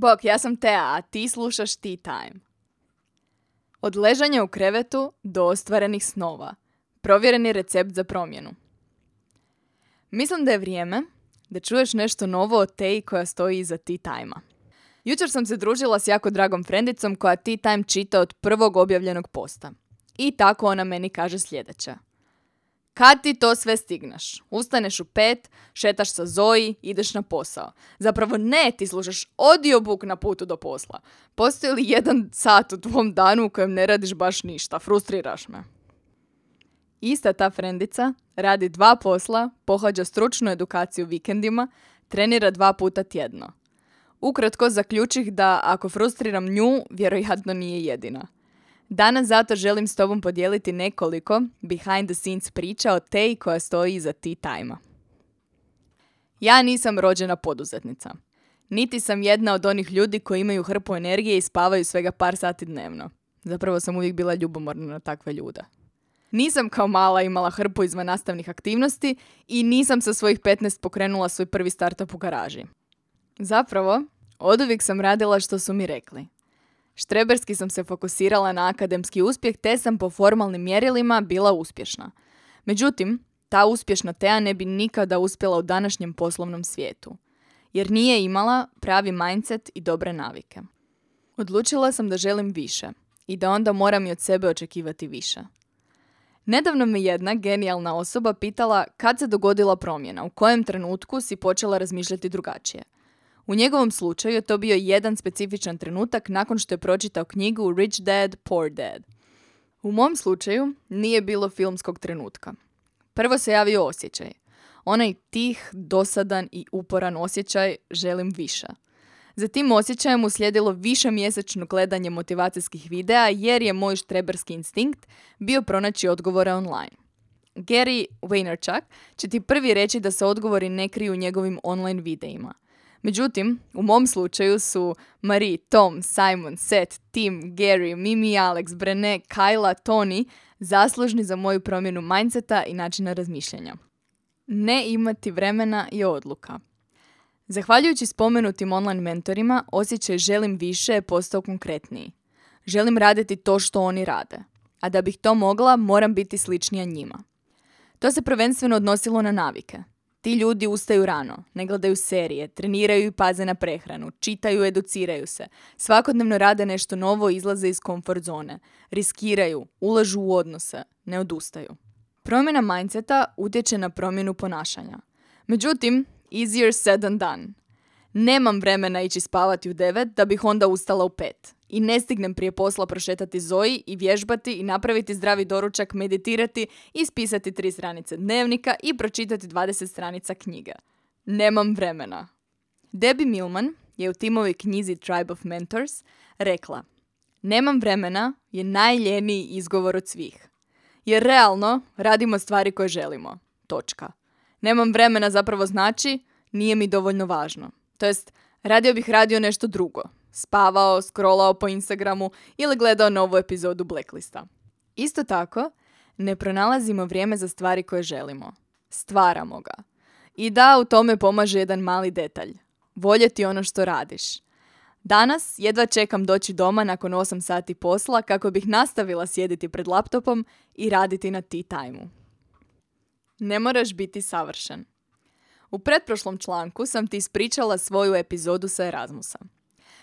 Bok, ja sam Tea, a ti slušaš Tea Time. Od ležanja u krevetu do ostvarenih snova. Provjereni recept za promjenu. Mislim da je vrijeme da čuješ nešto novo o Teji koja stoji iza Tea Time-a. Jučer sam se družila s jako dragom frendicom koja Tea Time čita od prvog objavljenog posta. I tako ona meni kaže sljedeće. Kad ti to sve stigneš? Ustaneš u pet, šetaš sa Zoji, ideš na posao. Zapravo ne, ti slušaš audiobook na putu do posla. Postoji li jedan sat u tvom danu u kojem ne radiš baš ništa? Frustriraš me. Ista ta frendica radi dva posla, pohađa stručnu edukaciju vikendima, trenira dva puta tjedno. Ukratko zaključih da ako frustriram nju, vjerojatno nije jedina. Danas zato želim s tobom podijeliti nekoliko behind the scenes priča o tej koja stoji iza tea time Ja nisam rođena poduzetnica. Niti sam jedna od onih ljudi koji imaju hrpu energije i spavaju svega par sati dnevno. Zapravo sam uvijek bila ljubomorna na takve ljude. Nisam kao mala imala hrpu izvan nastavnih aktivnosti i nisam sa svojih 15 pokrenula svoj prvi startup u garaži. Zapravo, od uvijek sam radila što su mi rekli. Štreberski sam se fokusirala na akademski uspjeh te sam po formalnim mjerilima bila uspješna. Međutim, ta uspješna Teja ne bi nikada uspjela u današnjem poslovnom svijetu, jer nije imala pravi mindset i dobre navike. Odlučila sam da želim više i da onda moram i od sebe očekivati više. Nedavno me jedna genijalna osoba pitala kad se dogodila promjena, u kojem trenutku si počela razmišljati drugačije – u njegovom slučaju je to bio jedan specifičan trenutak nakon što je pročitao knjigu Rich Dad, Poor Dad. U mom slučaju nije bilo filmskog trenutka. Prvo se javio osjećaj. Onaj tih, dosadan i uporan osjećaj želim više. Za tim osjećajem uslijedilo više mjesečno gledanje motivacijskih videa jer je moj štreberski instinkt bio pronaći odgovore online. Gary Vaynerchuk će ti prvi reći da se odgovori ne kriju u njegovim online videima – Međutim, u mom slučaju su Marie, Tom, Simon, Seth, Tim, Gary, Mimi, Alex, Brené, Kyla, Tony zaslužni za moju promjenu mindseta i načina razmišljanja. Ne imati vremena je odluka. Zahvaljujući spomenutim online mentorima, osjećaj želim više je postao konkretniji. Želim raditi to što oni rade. A da bih to mogla, moram biti sličnija njima. To se prvenstveno odnosilo na navike. Ti ljudi ustaju rano, ne gledaju serije, treniraju i paze na prehranu, čitaju, educiraju se. Svakodnevno rade nešto novo, izlaze iz komfort zone. Riskiraju, ulažu u odnose, ne odustaju. Promjena mindseta utječe na promjenu ponašanja. Međutim, easier said than done. Nemam vremena ići spavati u devet da bih onda ustala u pet i ne stignem prije posla prošetati Zoji i vježbati i napraviti zdravi doručak, meditirati, ispisati tri stranice dnevnika i pročitati 20 stranica knjiga. Nemam vremena. Debbie Millman je u timovoj knjizi Tribe of Mentors rekla Nemam vremena je najljeniji izgovor od svih. Jer realno radimo stvari koje želimo. Točka. Nemam vremena zapravo znači nije mi dovoljno važno. To jest, radio bih radio nešto drugo, spavao, scrollao po Instagramu ili gledao novu epizodu Blacklista. Isto tako, ne pronalazimo vrijeme za stvari koje želimo. Stvaramo ga. I da, u tome pomaže jedan mali detalj. Voljeti ono što radiš. Danas jedva čekam doći doma nakon 8 sati posla kako bih nastavila sjediti pred laptopom i raditi na tea time Ne moraš biti savršen. U pretprošlom članku sam ti ispričala svoju epizodu sa Erasmusa.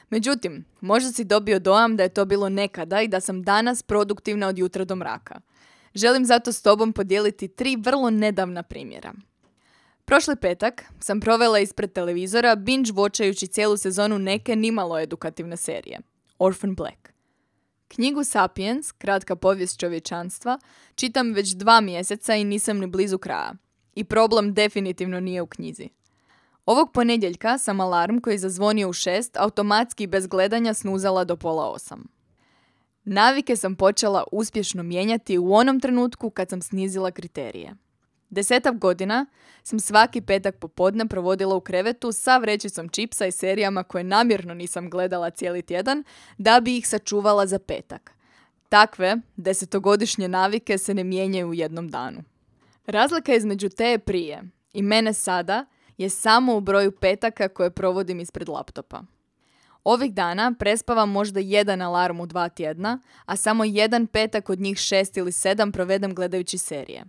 Međutim, možda si dobio dojam da je to bilo nekada i da sam danas produktivna od jutra do mraka. Želim zato s tobom podijeliti tri vrlo nedavna primjera. Prošli petak sam provela ispred televizora binge watchajući cijelu sezonu neke nimalo edukativne serije. Orphan Black. Knjigu Sapiens, kratka povijest čovječanstva, čitam već dva mjeseca i nisam ni blizu kraja. I problem definitivno nije u knjizi. Ovog ponedjeljka sam alarm koji zazvonio u šest automatski bez gledanja snuzala do pola osam. Navike sam počela uspješno mijenjati u onom trenutku kad sam snizila kriterije. Desetak godina sam svaki petak popodne provodila u krevetu sa vrećicom čipsa i serijama koje namjerno nisam gledala cijeli tjedan da bi ih sačuvala za petak. Takve desetogodišnje navike se ne mijenjaju u jednom danu. Razlika između te prije i mene sada je samo u broju petaka koje provodim ispred laptopa. Ovih dana prespavam možda jedan alarm u dva tjedna, a samo jedan petak od njih šest ili sedam provedem gledajući serije.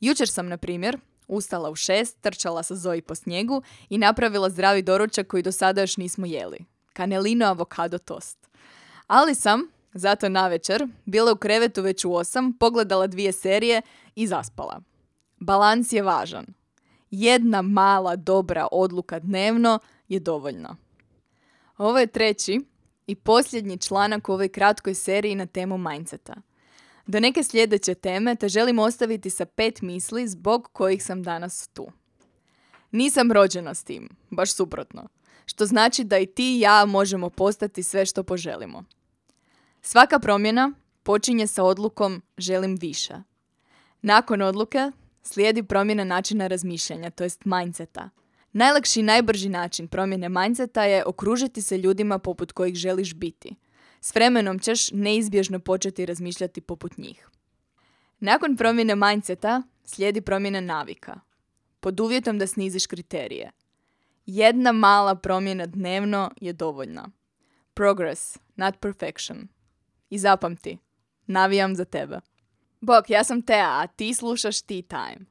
Jučer sam, na primjer, ustala u šest, trčala sa Zoji po snijegu i napravila zdravi doručak koji do sada još nismo jeli. Kanelino avokado tost. Ali sam, zato na večer, bila u krevetu već u osam, pogledala dvije serije i zaspala. Balans je važan. Jedna mala dobra odluka dnevno je dovoljna. Ovo je treći i posljednji članak u ovoj kratkoj seriji na temu mindseta. Do neke sljedeće teme te želim ostaviti sa pet misli zbog kojih sam danas tu. Nisam rođena s tim, baš suprotno, što znači da i ti i ja možemo postati sve što poželimo. Svaka promjena počinje sa odlukom želim više. Nakon odluke slijedi promjena načina razmišljanja, to jest mindseta. Najlakši i najbrži način promjene mindseta je okružiti se ljudima poput kojih želiš biti. S vremenom ćeš neizbježno početi razmišljati poput njih. Nakon promjene mindseta slijedi promjena navika. Pod uvjetom da sniziš kriterije. Jedna mala promjena dnevno je dovoljna. Progress, not perfection. I zapamti, navijam za tebe. Bok, ja sam Tea, a ti slušaš Tea Time.